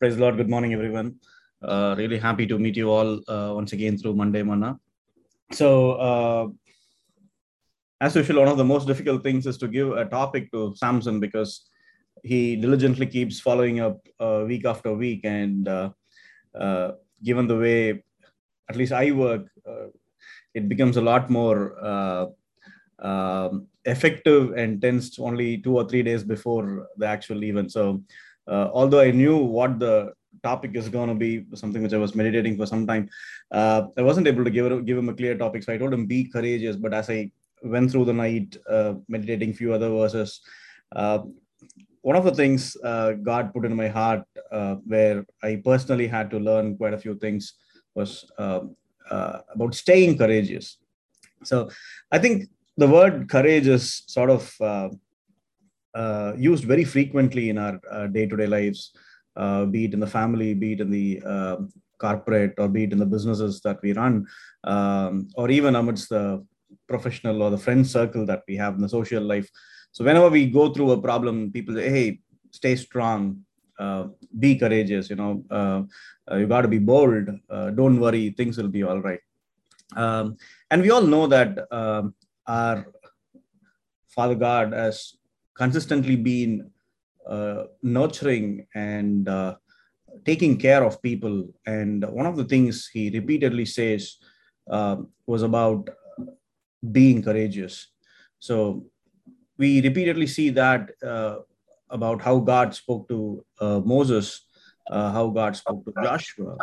Praise the Lord. Good morning, everyone. Uh, really happy to meet you all uh, once again through Monday Manna. So, uh, as usual, one of the most difficult things is to give a topic to Samson because he diligently keeps following up uh, week after week. And uh, uh, given the way, at least I work, it becomes a lot more um, effective and tensed only two or three days before the actual event. So, uh, although I knew what the topic is going to be, something which I was meditating for some time, uh, I wasn't able to give give him a clear topic. So I told him be courageous. But as I went through the night uh, meditating few other verses, uh, one of the things uh, God put in my heart, uh, where I personally had to learn quite a few things, was about staying courageous. So I think the word courage is sort of uh, used very frequently in our uh, day-to-day lives, uh, be it in the family, be it in the um, corporate, or be it in the businesses that we run, um, or even amidst the professional or the friend circle that we have in the social life. So whenever we go through a problem, people say, "Hey, stay strong, uh, be courageous. You know, uh, uh, you got to be bold. don't worry, things will be all right." Um, and we all know that um, our Father God has consistently been uh, nurturing and uh, taking care of people. And one of the things he repeatedly says uh, was about being courageous. So we repeatedly see that uh, about how God spoke to uh, Moses, uh, how God spoke to Joshua,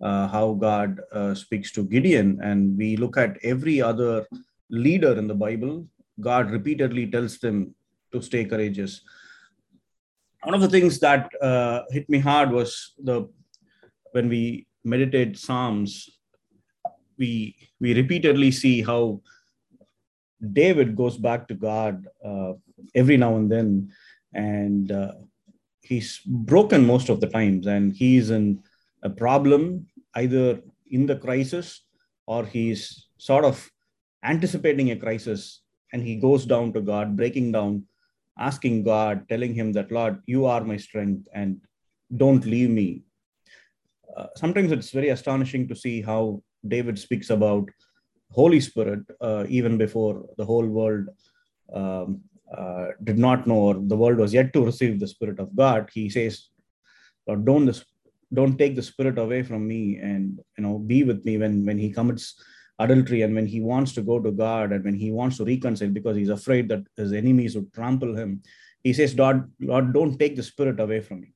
how God speaks to Gideon. And we look at every other leader in the Bible, God repeatedly tells them to stay courageous. One of the things that uh, hit me hard was the when we meditate Psalms, we we repeatedly see how David goes back to God uh, every now and then, and uh, he's broken most of the times, and he's in a problem either in the crisis or he's sort of anticipating a crisis, and he goes down to God, breaking down asking God, telling him that, Lord, you are my strength and don't leave me. Uh, sometimes it's very astonishing to see how David speaks about Holy Spirit uh, even before the whole world um, uh, did not know or the world was yet to receive the Spirit of God. He says, Lord, don't, don't take the Spirit away from me and you know be with me when, when he commits adultery and when he wants to go to God and when he wants to reconcile because he's afraid that his enemies would trample him, he says, Lord, Lord don't take the spirit away from me.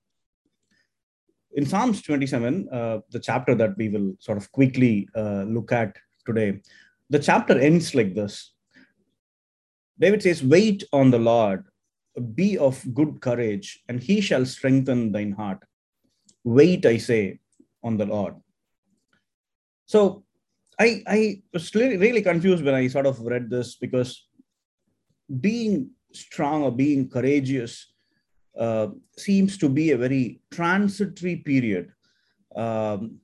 In Psalms 27, uh, the chapter that we will sort of quickly uh, look at today, the chapter ends like this. David says, Wait on the Lord, be of good courage, and he shall strengthen thine heart. Wait, I say, on the Lord. So I, I was really confused when I sort of read this because being strong or being courageous uh, seems to be a very transitory period um,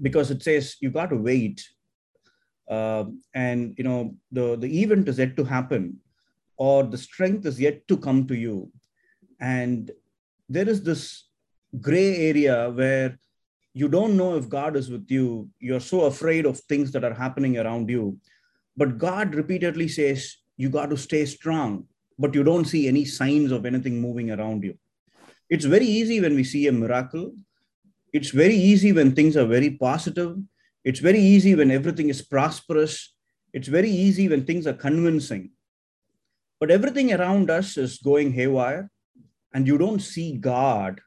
because it says you got to wait uh, and you know the the event is yet to happen or the strength is yet to come to you. And there is this gray area where you don't know if God is with you. You're so afraid of things that are happening around you. But God repeatedly says, you got to stay strong, but you don't see any signs of anything moving around you. It's very easy when we see a miracle. It's very easy when things are very positive. It's very easy when everything is prosperous. It's very easy when things are convincing. But everything around us is going haywire, and you don't see God.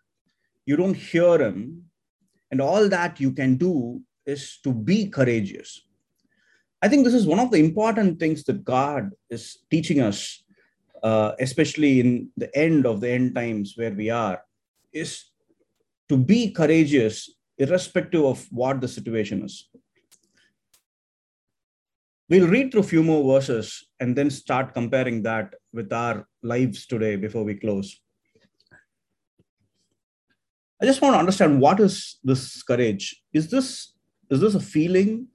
You don't hear Him and all that you can do is to be courageous. I think this is one of the important things that God is teaching us, uh, especially in the end of the end times where we are, is to be courageous irrespective of what the situation is. We'll read through a few more verses and then start comparing that with our lives today before we close. I just want to understand what is this courage? Is this is this a feeling?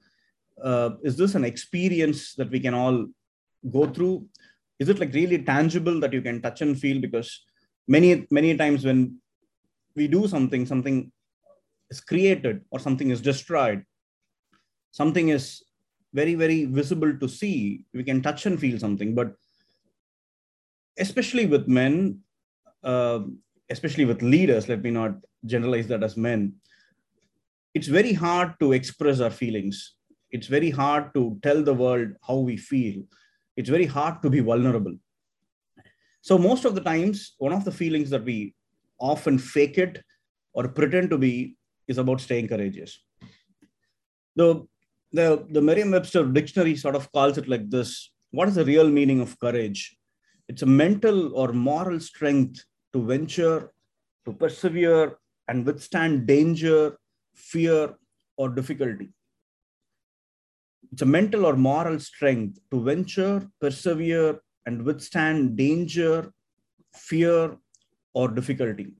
Uh, is this an experience that we can all go through? Is it like really tangible that you can touch and feel? Because many many times when we do something, something is created or something is destroyed, something is very, very visible to see, we can touch and feel something. But especially with men, uh, especially with leaders, let me not generalize that as men, it's very hard to express our feelings. It's very hard to tell the world how we feel. It's very hard to be vulnerable. So, most of the times, one of the feelings that we often fake it or pretend to be is about staying courageous. The, the, the Merriam Webster dictionary sort of calls it like this What is the real meaning of courage? It's a mental or moral strength to venture, to persevere, and withstand danger, fear, or difficulty. It's a mental or moral strength to venture, persevere, and withstand danger, fear, or difficulty.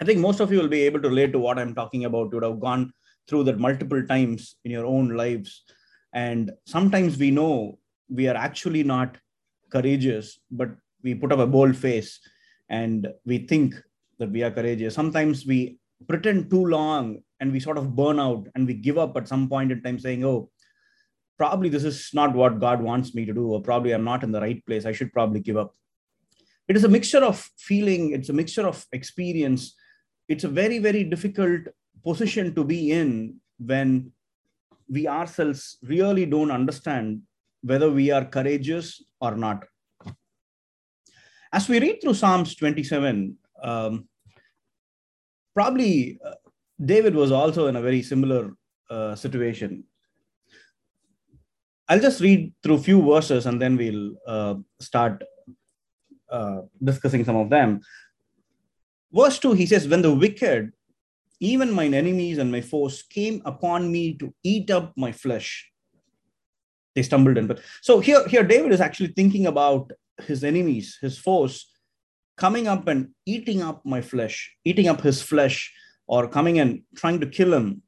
I think most of you will be able to relate to what I'm talking about. You would have gone through that multiple times in your own lives. And sometimes we know we are actually not courageous, but we put up a bold face and we think that we are courageous. Sometimes we pretend too long and we sort of burn out and we give up at some point in time saying, oh, probably this is not what God wants me to do, or probably I'm not in the right place. I should probably give up. It is a mixture of feeling, it's a mixture of experience. It's a very, very difficult position to be in when we ourselves really don't understand whether we are courageous or not. As we read through Psalms 27, um, probably uh, David was also in a very similar uh, situation. I'll just read through a few verses and then we'll uh, start uh, discussing some of them. Verse 2, he says, When the wicked, even mine enemies and my foes, came upon me to eat up my flesh, they stumbled in. But so here, here David is actually thinking about his enemies, his foes, coming up and eating up my flesh, eating up his flesh, or coming and trying to kill him.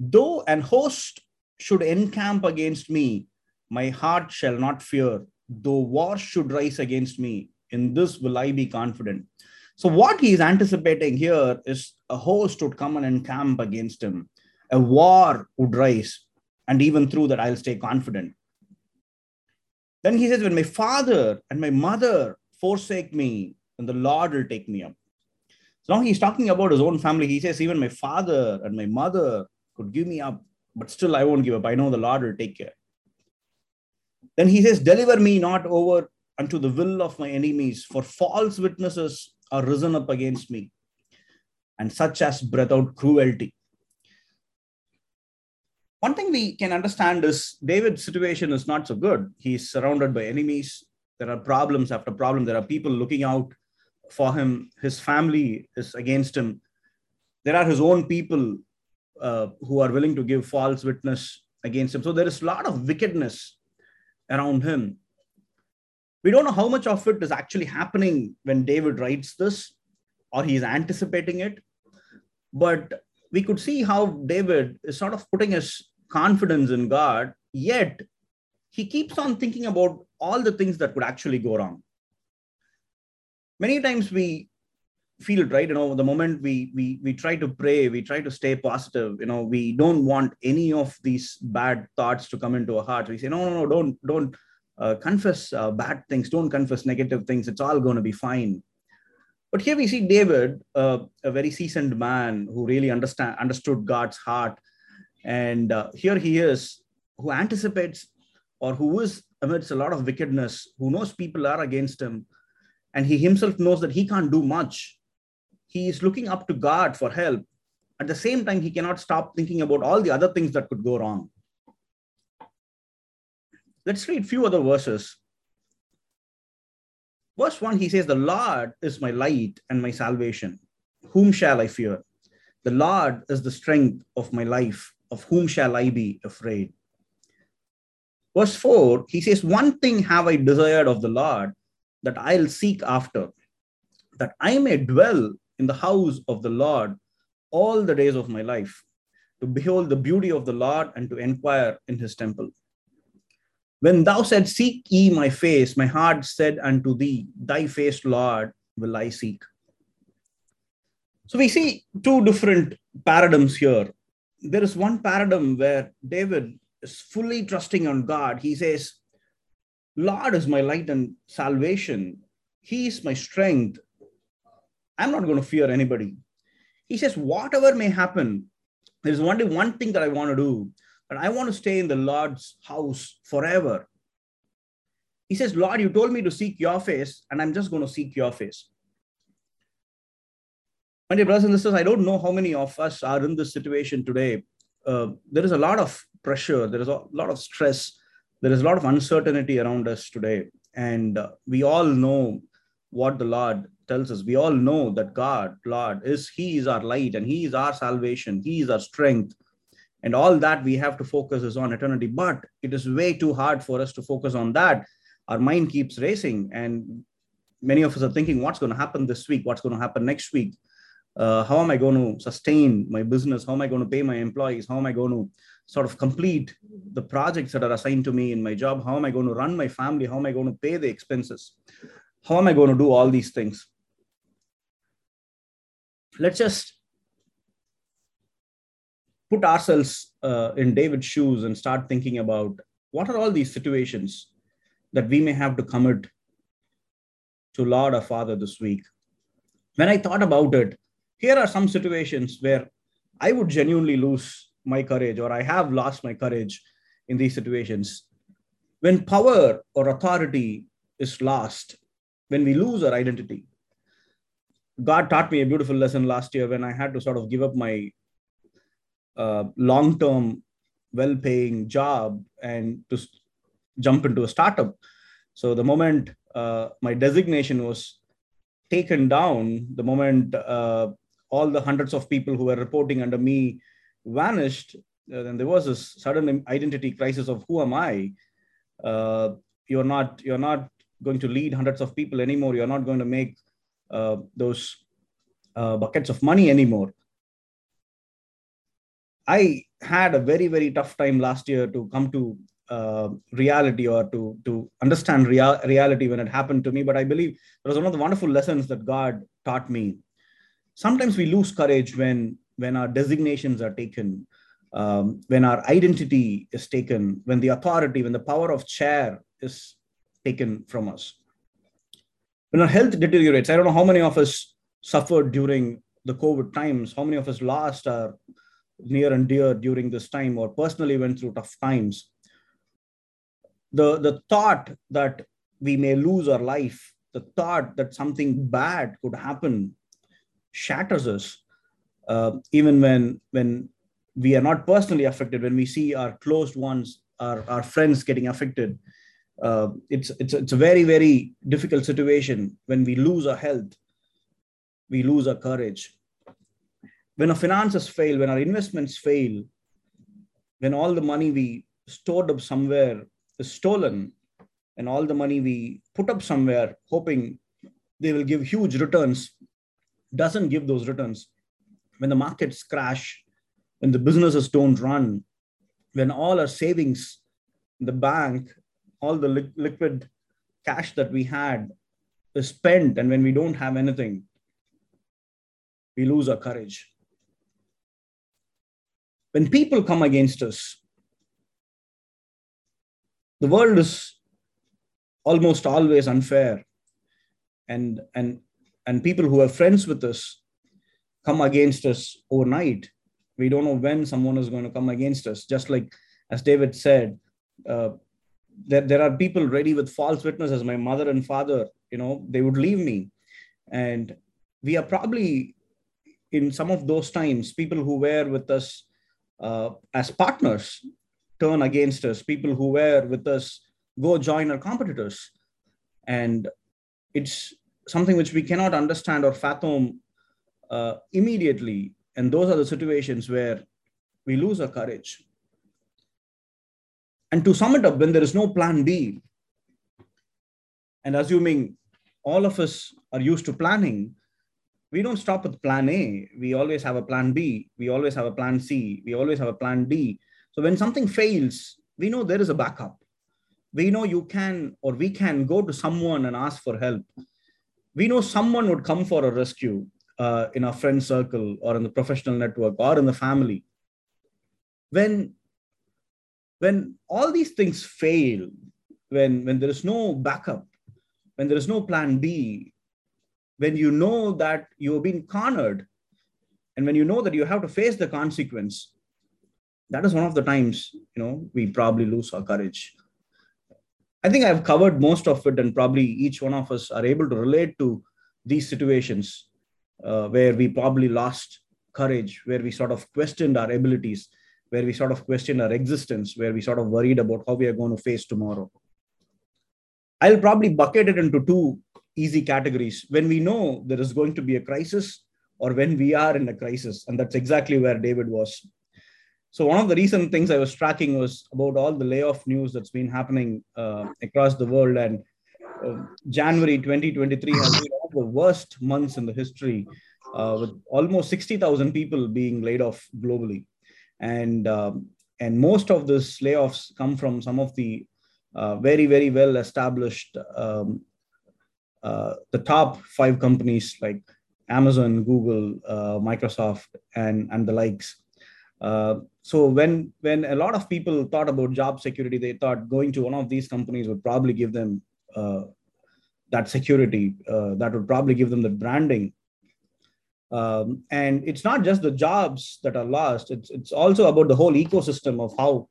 Though an host should encamp against me, my heart shall not fear. Though war should rise against me, in this will I be confident. So, what he is anticipating here is a host would come and encamp against him, a war would rise, and even through that, I'll stay confident. Then he says, When my father and my mother forsake me, then the Lord will take me up. So now he's talking about his own family. He says, Even my father and my mother could give me up, but still I won't give up. I know the Lord will take care. Then he says, Deliver me not over unto the will of my enemies, for false witnesses are risen up against me, and such as breath out cruelty. One thing we can understand is David's situation is not so good. He's surrounded by enemies. There are problems after problem. There are people looking out for him. His family is against him. There are his own people uh, who are willing to give false witness against him. So there is a lot of wickedness around him. We don't know how much of it is actually happening when David writes this, or he's anticipating it. But we could see how David is sort of putting his confidence in God, yet he keeps on thinking about all the things that could actually go wrong. Many times we feel it right? You know the moment we we we try to pray we try to stay positive you know we don't want any of these bad thoughts to come into our heart we say no no no don't don't uh, confess uh, bad things. Don't confess negative things. It's all going to be fine. But here we see david uh, a very seasoned man who really understand understood god's heart and uh, here he is who anticipates or who is amidst a lot of wickedness who knows people are against him and he himself knows that he can't do much he is looking up to God for help. At the same time, he cannot stop thinking about all the other things that could go wrong. Let's read a few other verses. Verse 1, he says, The Lord is my light and my salvation. Whom shall I fear? The Lord is the strength of my life. Of whom shall I be afraid? Verse 4, he says, One thing have I desired of the Lord that I'll seek after, that I may dwell in the house of the Lord all the days of my life, to behold the beauty of the Lord and to inquire in his temple. When thou said, Seek ye my face, my heart said unto thee, Thy face, Lord, will I seek. So we see two different paradigms here. There is one paradigm where David is fully trusting on God. He says, Lord is my light and salvation. He is my strength. I'm not going to fear anybody. He says, whatever may happen, there's only one thing that I want to do, and I want to stay in the Lord's house forever. He says, Lord, you told me to seek your face, and I'm just going to seek your face. My dear brothers and sisters, I don't know how many of us are in this situation today. Uh, there is a lot of pressure, there is a lot of stress, there is a lot of uncertainty around us today. And uh, we all know what the Lord tells us. We all know that God, Lord, is He is our light and He is our salvation, He is our strength. And all that we have to focus is on eternity. But it is way too hard for us to focus on that. Our mind keeps racing, and many of us are thinking, what's going to happen this week? What's going to happen next week? Uh, how am I going to sustain my business? How am I going to pay my employees? How am I going to sort of complete the projects that are assigned to me in my job? How am i going to run my family? How am i going to pay the expenses? How am i going to do all these things? Let's just put ourselves uh, in david's shoes and start thinking about what are all these situations that we may have to commit to lord our father this week. When i thought about it here are some situations where i would genuinely lose my courage or I have lost my courage in these situations. When power or authority is lost, when we lose our identity, God taught me a beautiful lesson last year when I had to sort of give up my uh, long term, well paying job and to jump into a startup. So the moment uh, my designation was taken down, the moment uh, all the hundreds of people who were reporting under me vanished, uh, then there was this sudden identity crisis of who am I? Uh, you're not you're not going to lead hundreds of people anymore. You're not going to make uh, those uh, buckets of money anymore. I had a very very tough time last year to come to uh, reality or to to understand real, reality when it happened to me. But I believe it was one of the wonderful lessons that God taught me. Sometimes we lose courage when when our designations are taken, um, when our identity is taken, when the authority, when the power of chair is taken from us. When our health deteriorates, I don't know how many of us suffered during the COVID times, how many of us lost our near and dear during this time or personally went through tough times. The, the thought that we may lose our life, the thought that something bad could happen shatters us uh, even when when we are not personally affected, when we see our closed ones, our, our friends getting affected, uh, it's, it's, it's a very, very difficult situation when we lose our health, we lose our courage. When our finances fail, when our investments fail, when all the money we stored up somewhere is stolen, and all the money we put up somewhere hoping they will give huge returns doesn't give those returns when the markets crash, when the businesses don't run, when all our savings the bank, all the li- liquid cash that we had is spent, and when we don't have anything, we lose our courage. When people come against us, the world is almost always unfair and and and people who are friends with us come against us overnight. We don't know when someone is going to come against us. Just like as David said, uh, there, there are people ready with false witnesses. My mother and father, you know, they would leave me. And we are probably in some of those times, people who were with us uh, as partners turn against us. People who were with us go join our competitors. And it's something which we cannot understand or fathom uh, immediately. And those are the situations where we lose our courage. And to sum it up, when there is no plan B, and assuming all of us are used to planning, we don't stop with plan A. We always have a plan B. We always have a plan C. We always have a plan D. So when something fails, we know there is a backup. We know you can or we can go to someone and ask for help. We know someone would come for a rescue uh, in our friend circle or in the professional network or in the family. When when all these things fail when when there is no backup when there is no plan b when you know that you've been cornered and when you know that you have to face the consequence that is one of the times you know we probably lose our courage i think i've covered most of it and probably each one of us are able to relate to these situations uh, where we probably lost courage, where we sort of questioned our abilities, where we sort of questioned our existence, where we sort of worried about how we are going to face tomorrow. I'll probably bucket it into two easy categories when we know there is going to be a crisis or when we are in a crisis. And that's exactly where David was. So, one of the recent things I was tracking was about all the layoff news that's been happening uh, across the world. And uh, January 2023 has been one of the worst months in the history, uh, with almost 60,000 people being laid off globally, and um, and most of these layoffs come from some of the uh, very very well established um, uh, the top five companies like Amazon, Google, uh, Microsoft, and and the likes. Uh, so when when a lot of people thought about job security, they thought going to one of these companies would probably give them uh, that security uh, that would probably give them the branding. Um, and it's not just the jobs that are lost it's it's also about the whole ecosystem of how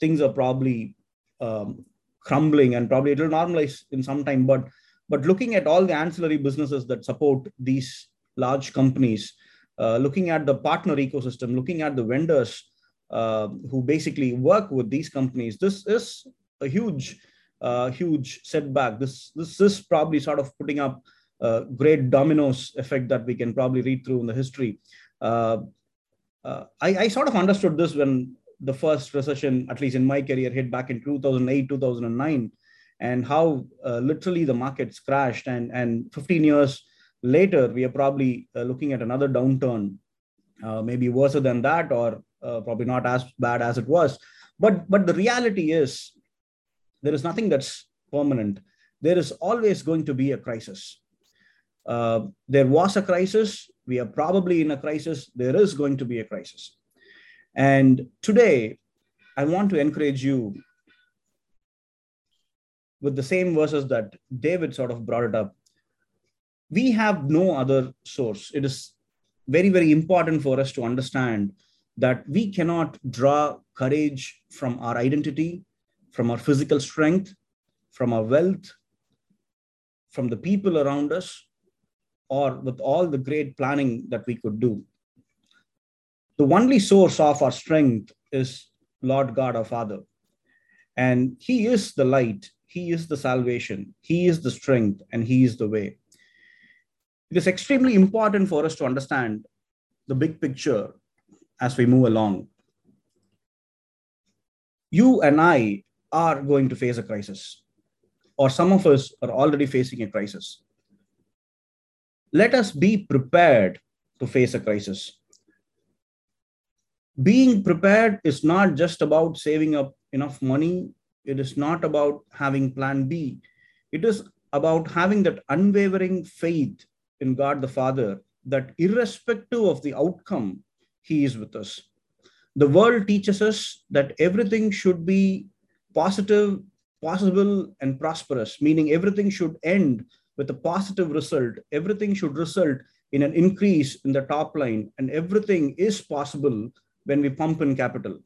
things are probably um, crumbling and probably it'll normalize in some time. But but looking at all the ancillary businesses that support these large companies uh, looking at the partner ecosystem looking at the vendors uh, who basically work with these companies this is a huge uh, huge setback. This this is probably sort of putting up a great dominoes effect that we can probably read through in the history. Uh, uh, I, I sort of understood this when the first recession, at least in my career, hit back in 2008, 2009, and how uh, literally the markets crashed. And, and 15 years later, we are probably uh, looking at another downturn, uh, maybe worse than that, or probably not as bad as it was. But, but the reality is, there is nothing that's permanent. There is always going to be a crisis. Uh, there was a crisis. We are probably in a crisis. There is going to be a crisis. And today, I want to encourage you with the same verses that David sort of brought it up. We have no other source. It is very, very important for us to understand that we cannot draw courage from our identity, from our physical strength, from our wealth, from the people around us, or with all the great planning that we could do. The only source of our strength is Lord God our Father. And He is the light, He is the salvation, He is the strength, and He is the way. It is extremely important for us to understand the big picture as we move along. You and I are going to face a crisis, or some of us are already facing a crisis. Let us be prepared to face a crisis. Being prepared is not just about saving up enough money, it is not about having plan B. It is about having that unwavering faith in God the Father that irrespective of the outcome, He is with us. The world teaches us that everything should be positive, possible, and prosperous, meaning everything should end with a positive result. Everything should result in an increase in the top line, and everything is possible when we pump in capital.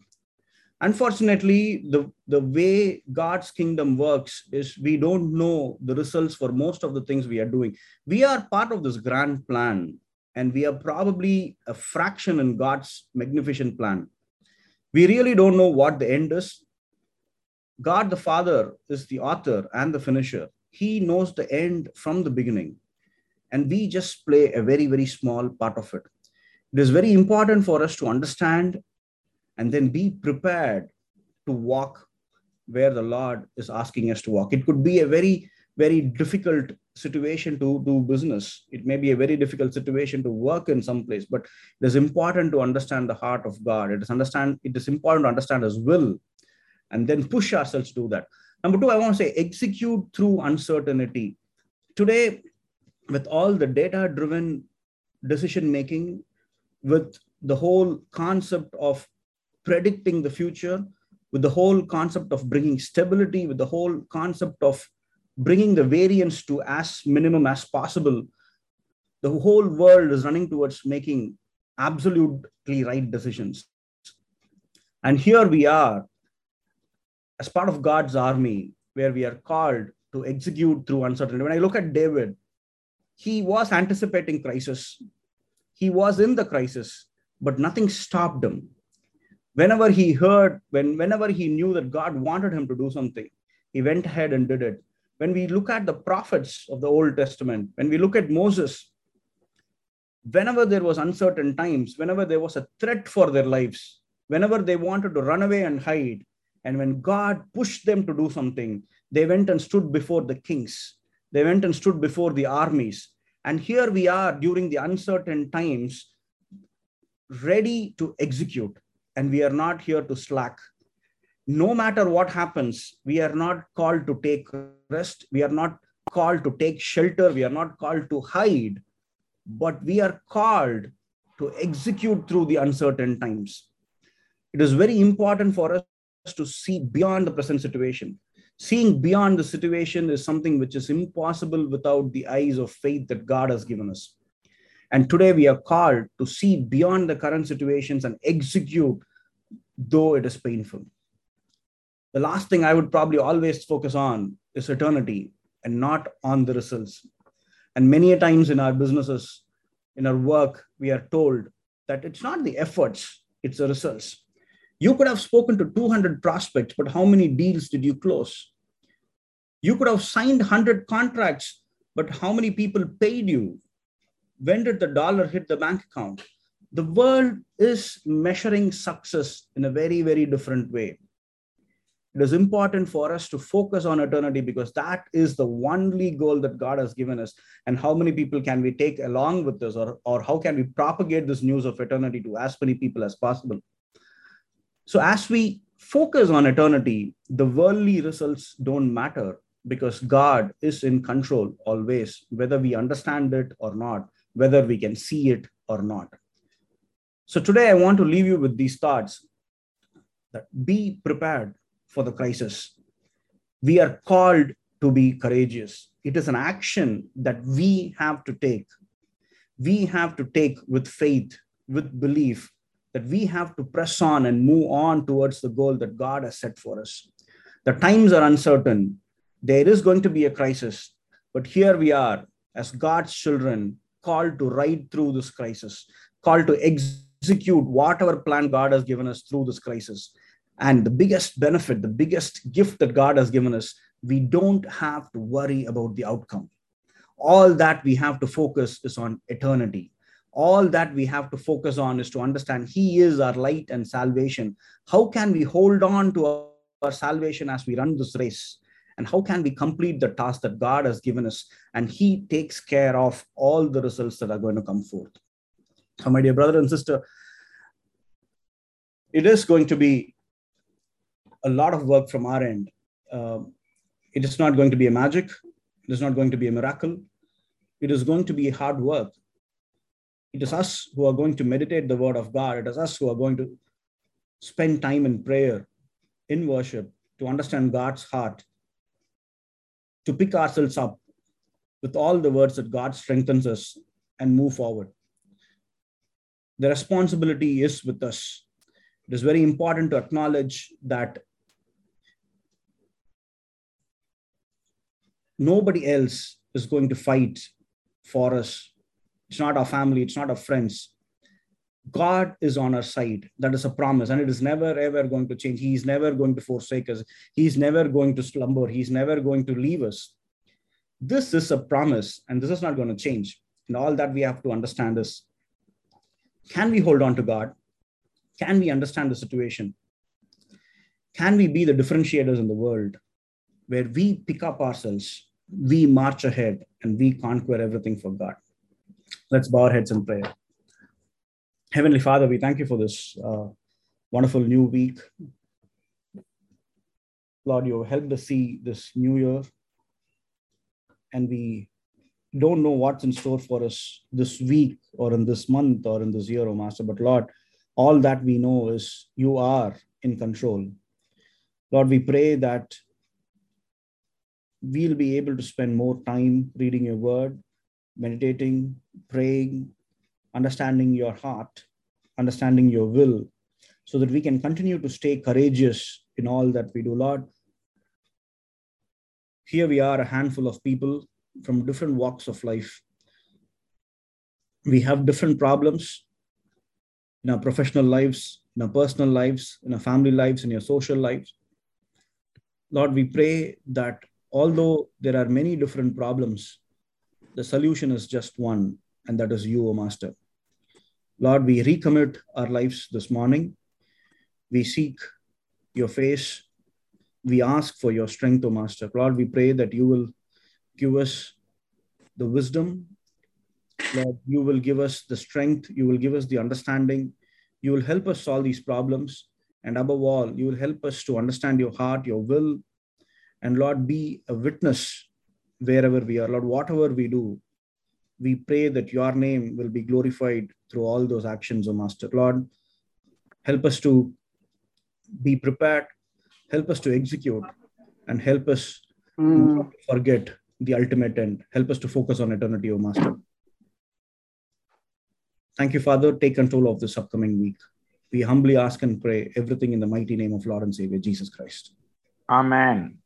Unfortunately, the, the way God's kingdom works is we don't know the results for most of the things we are doing. We are part of this grand plan, and we are probably a fraction in God's magnificent plan. We really don't know what the end is. God the Father is the author and the finisher. He knows the end from the beginning. And we just play a very, very small part of it. It is very important for us to understand and then be prepared to walk where the Lord is asking us to walk. It could be a very, very difficult situation to do business. It may be a very difficult situation to work in some place, but it is important to understand the heart of God. It is understand. It is important to understand His will and then push ourselves to do that. Number two, I want to say execute through uncertainty. Today, with all the data driven decision making, with the whole concept of predicting the future, with the whole concept of bringing stability, with the whole concept of bringing the variance to as minimum as possible, the whole world is running towards making absolutely right decisions. And here we are, as part of God's army, where we are called to execute through uncertainty. When I look at David, he was anticipating crisis. He was in the crisis, but nothing stopped him. Whenever he heard, when whenever he knew that God wanted him to do something, he went ahead and did it. When we look at the prophets of the Old Testament, when we look at Moses, whenever there was uncertain times, whenever there was a threat for their lives, whenever they wanted to run away and hide, and when God pushed them to do something, they went and stood before the kings. They went and stood before the armies. And here we are during the uncertain times, ready to execute. And we are not here to slack. No matter what happens, we are not called to take rest. We are not called to take shelter. We are not called to hide, but we are called to execute through the uncertain times. It is very important for us to see beyond the present situation. Seeing beyond the situation is something which is impossible without the eyes of faith that God has given us. And today we are called to see beyond the current situations and execute, though it is painful. The last thing I would probably always focus on is eternity and not on the results. And many a times in our businesses, in our work, we are told that it's not the efforts, it's the results. You could have spoken to 200 prospects, but how many deals did you close? You could have signed 100 contracts, but how many people paid you? When did the dollar hit the bank account? The world is measuring success in a very, very different way. It is important for us to focus on eternity because that is the only goal that God has given us. And how many people can we take along with us, or, or how can we propagate this news of eternity to as many people as possible? So, as we focus on eternity, the worldly results don't matter because God is in control always, whether we understand it or not, whether we can see it or not. So, today I want to leave you with these thoughts that be prepared for the crisis. We are called to be courageous. It is an action that we have to take. We have to take with faith, with belief, that we have to press on and move on towards the goal that God has set for us. The times are uncertain. There is going to be a crisis, but here we are as God's children called to ride through this crisis, called to execute whatever plan God has given us through this crisis. And the biggest benefit, the biggest gift that God has given us, we don't have to worry about the outcome. All that we have to focus is on eternity. All that we have to focus on is to understand he is our light and salvation. How can we hold on to our, salvation as we run this race? And how can we complete the task that god has given us? And he takes care of all the results that are going to come forth. So my dear brother and sister it is going to be a lot of work from our end uh, it is not going to be a magic it is not going to be a miracle it is going to be hard work it is us who are going to meditate the word of God. It is us who are going to spend time in prayer, in worship, to understand God's heart, to pick ourselves up with all the words that God strengthens us and move forward. The responsibility is with us. It is very important to acknowledge that nobody else is going to fight for us it's not our family, it's not our friends. God is on our side. That is a promise, and it is never ever going to change. He's never going to forsake us. He's never going to slumber. He's never going to leave us. This is a promise, and this is not going to change. And all that we have to understand is can we hold on to God? Can we understand the situation? Can we be the differentiators in the world where we pick up ourselves, we march ahead, and we conquer everything for God? Let's bow our heads in prayer. Heavenly Father, we thank you for this uh, wonderful new week. Lord, you helped us see this new year, and we don't know what's in store for us this week or in this month or in this year, oh Master. But Lord, all that we know is you are in control. Lord, we pray that we'll be able to spend more time reading your word, meditating, praying, understanding your heart, understanding your will, so that we can continue to stay courageous in all that we do, Lord. Here we are, a handful of people from different walks of life. We have different problems in our professional lives, in our personal lives, in our family lives, in your social lives. Lord, we pray that although there are many different problems, the solution is just one, and that is you, O Master. Lord, we recommit our lives this morning. We seek your face. We ask for your strength, O Master. Lord, we pray that you will give us the wisdom. Lord, you will give us the strength. You will give us the understanding. You will help us solve these problems. And above all, you will help us to understand your heart, your will. And Lord, be a witness wherever we are. Lord, whatever we do, we pray that your name will be glorified through all those actions, O Master. Lord, help us to be prepared, help us to execute, and help us mm. forget the ultimate end. Help us to focus on eternity, O Master. Thank you, Father. Take control of this upcoming week. We humbly ask and pray everything in the mighty name of Lord and Savior Jesus Christ. Amen.